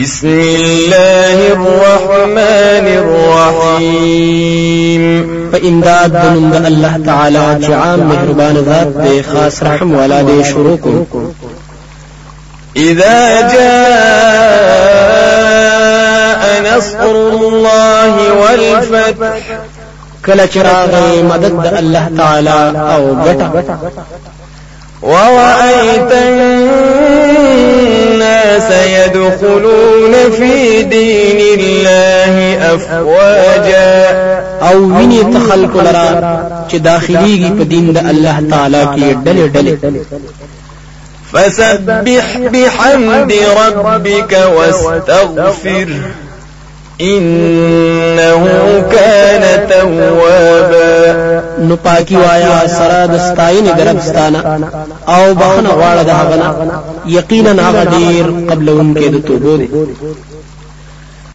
بسم الله الرحمن الرحيم. فإمداد بنم الله تعالى چې مهربان ذات دي خاص رحم ولا دي شروع إذا جاء نصر الله والفتح کله چراغ مدد الله تعالى أو ګټه ورأيت الناس يدخلون في دين الله أفواجا. أو ویني تخلق لرا چې داخليږي په دین د الله تعالی کې ډلې ډلې فسبح بحمد ربك واستغفر. إنه كان توابا. نو پاکی وایا سره د ستاین دربستانه او بخنه غواړه د هغه یقینا هغه ډیر قبل انکه د توبو دی